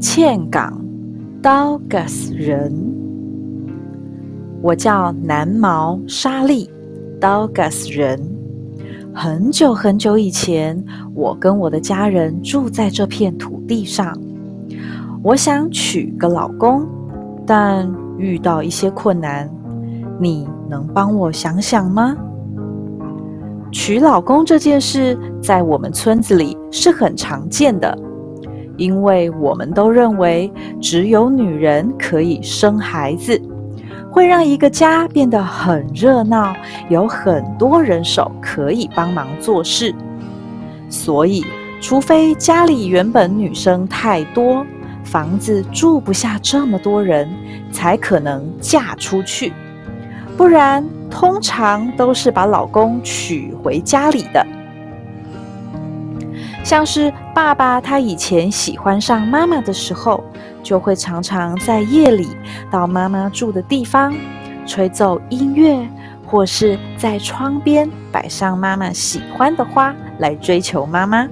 岘港，Dogas 人）。我叫南毛沙利，Dogas 人）。很久很久以前，我跟我的家人住在这片土地上。我想娶个老公，但遇到一些困难。你能帮我想想吗？娶老公这件事在我们村子里是很常见的，因为我们都认为只有女人可以生孩子，会让一个家变得很热闹，有很多人手可以帮忙做事。所以，除非家里原本女生太多，房子住不下这么多人，才可能嫁出去。不然，通常都是把老公娶回家里的。像是爸爸，他以前喜欢上妈妈的时候，就会常常在夜里到妈妈住的地方，吹奏音乐，或是在窗边摆上妈妈喜欢的花来追求妈妈。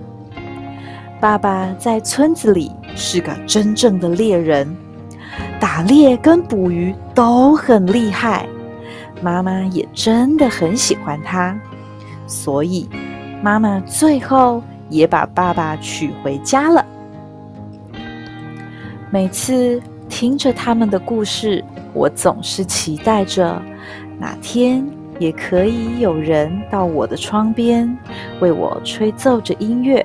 爸爸在村子里是个真正的猎人，打猎跟捕鱼都很厉害。妈妈也真的很喜欢他，所以妈妈最后也把爸爸娶回家了。每次听着他们的故事，我总是期待着哪天也可以有人到我的窗边为我吹奏着音乐。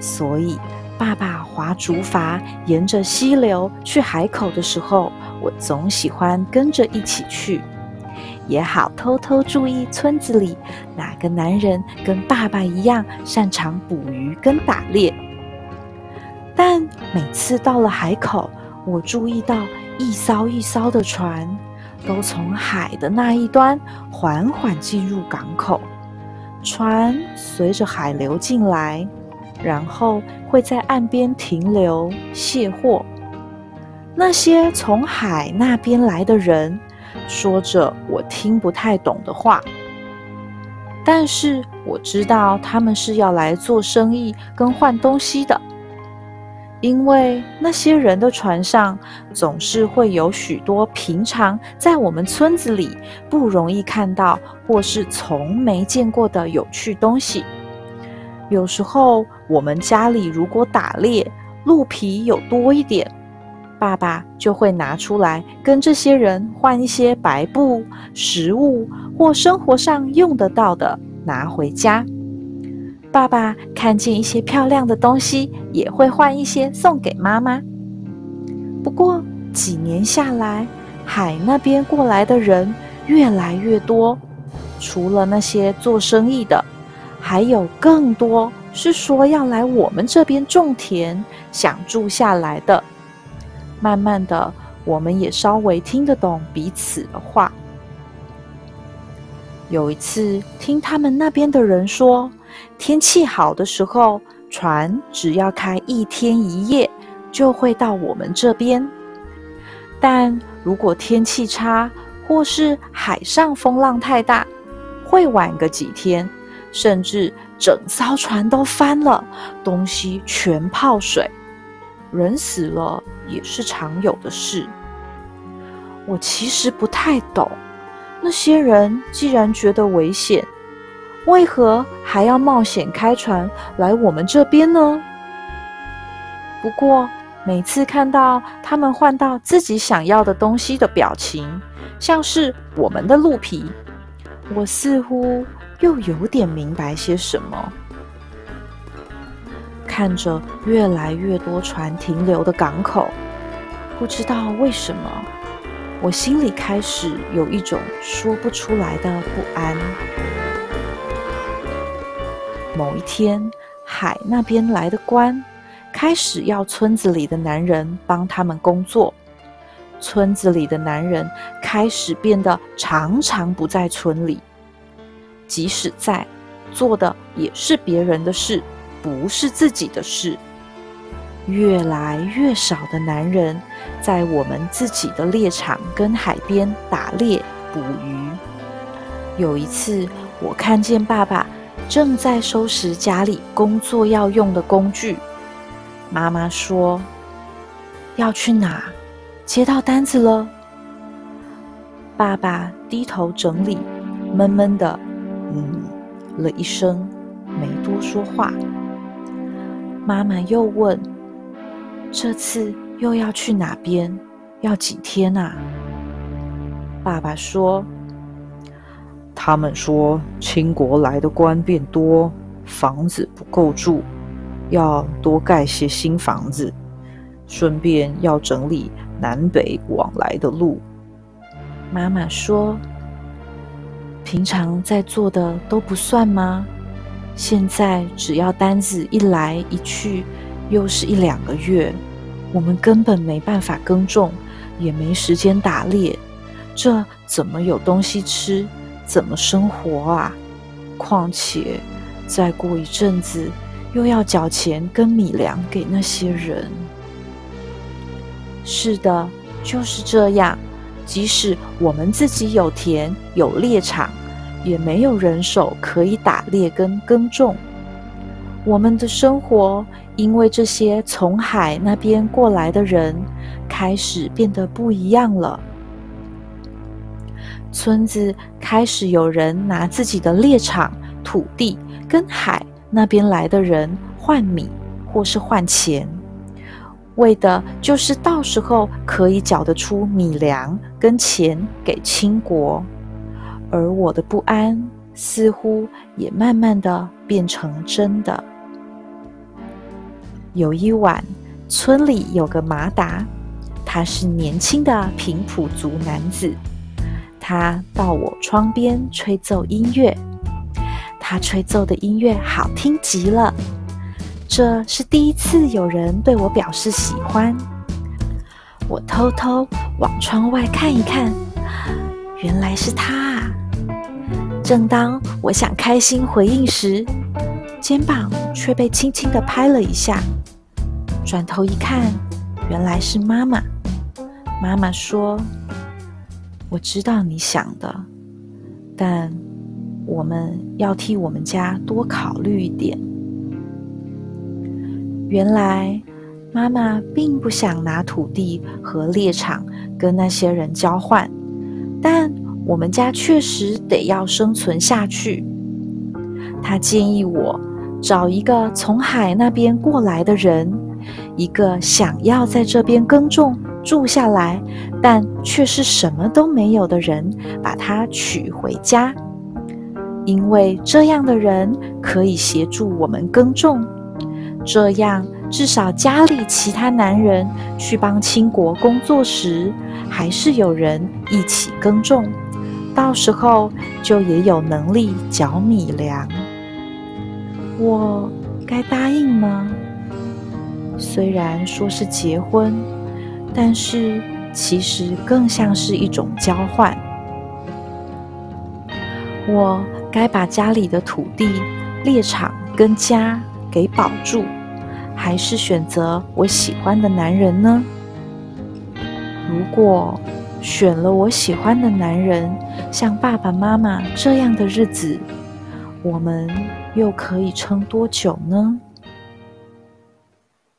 所以，爸爸划竹筏沿着溪流去海口的时候，我总喜欢跟着一起去。也好，偷偷注意村子里哪个男人跟爸爸一样擅长捕鱼跟打猎。但每次到了海口，我注意到一艘一艘的船都从海的那一端缓缓进入港口，船随着海流进来，然后会在岸边停留卸货。那些从海那边来的人。说着我听不太懂的话，但是我知道他们是要来做生意跟换东西的，因为那些人的船上总是会有许多平常在我们村子里不容易看到或是从没见过的有趣东西。有时候我们家里如果打猎，鹿皮有多一点。爸爸就会拿出来跟这些人换一些白布、食物或生活上用得到的拿回家。爸爸看见一些漂亮的东西，也会换一些送给妈妈。不过几年下来，海那边过来的人越来越多，除了那些做生意的，还有更多是说要来我们这边种田、想住下来的。慢慢的，我们也稍微听得懂彼此的话。有一次，听他们那边的人说，天气好的时候，船只要开一天一夜，就会到我们这边；但如果天气差，或是海上风浪太大，会晚个几天，甚至整艘船都翻了，东西全泡水。人死了也是常有的事。我其实不太懂，那些人既然觉得危险，为何还要冒险开船来我们这边呢？不过每次看到他们换到自己想要的东西的表情，像是我们的鹿皮，我似乎又有点明白些什么。看着越来越多船停留的港口，不知道为什么，我心里开始有一种说不出来的不安。某一天，海那边来的官开始要村子里的男人帮他们工作，村子里的男人开始变得常常不在村里，即使在，做的也是别人的事。不是自己的事。越来越少的男人在我们自己的猎场跟海边打猎捕鱼。有一次，我看见爸爸正在收拾家里工作要用的工具。妈妈说：“要去哪？接到单子了。爸爸低头整理，闷闷的“嗯”了一声，没多说话。妈妈又问：“这次又要去哪边？要几天啊？”爸爸说：“他们说清国来的官变多，房子不够住，要多盖些新房子，顺便要整理南北往来的路。”妈妈说：“平常在做的都不算吗？”现在只要单子一来一去，又是一两个月，我们根本没办法耕种，也没时间打猎，这怎么有东西吃？怎么生活啊？况且再过一阵子，又要缴钱跟米粮给那些人。是的，就是这样。即使我们自己有田有猎场。也没有人手可以打猎跟耕种，我们的生活因为这些从海那边过来的人，开始变得不一样了。村子开始有人拿自己的猎场、土地跟海那边来的人换米或是换钱，为的就是到时候可以缴得出米粮跟钱给清国。而我的不安似乎也慢慢的变成真的。有一晚，村里有个马达，他是年轻的平埔族男子，他到我窗边吹奏音乐，他吹奏的音乐好听极了。这是第一次有人对我表示喜欢。我偷偷往窗外看一看，原来是他。正当我想开心回应时，肩膀却被轻轻的拍了一下。转头一看，原来是妈妈。妈妈说：“我知道你想的，但我们要替我们家多考虑一点。”原来，妈妈并不想拿土地和猎场跟那些人交换，但。我们家确实得要生存下去。他建议我找一个从海那边过来的人，一个想要在这边耕种、住下来，但却是什么都没有的人，把他娶回家。因为这样的人可以协助我们耕种，这样至少家里其他男人去帮清国工作时，还是有人一起耕种。到时候就也有能力缴米粮，我该答应吗？虽然说是结婚，但是其实更像是一种交换。我该把家里的土地、猎场跟家给保住，还是选择我喜欢的男人呢？如果……选了我喜欢的男人，像爸爸妈妈这样的日子，我们又可以撑多久呢？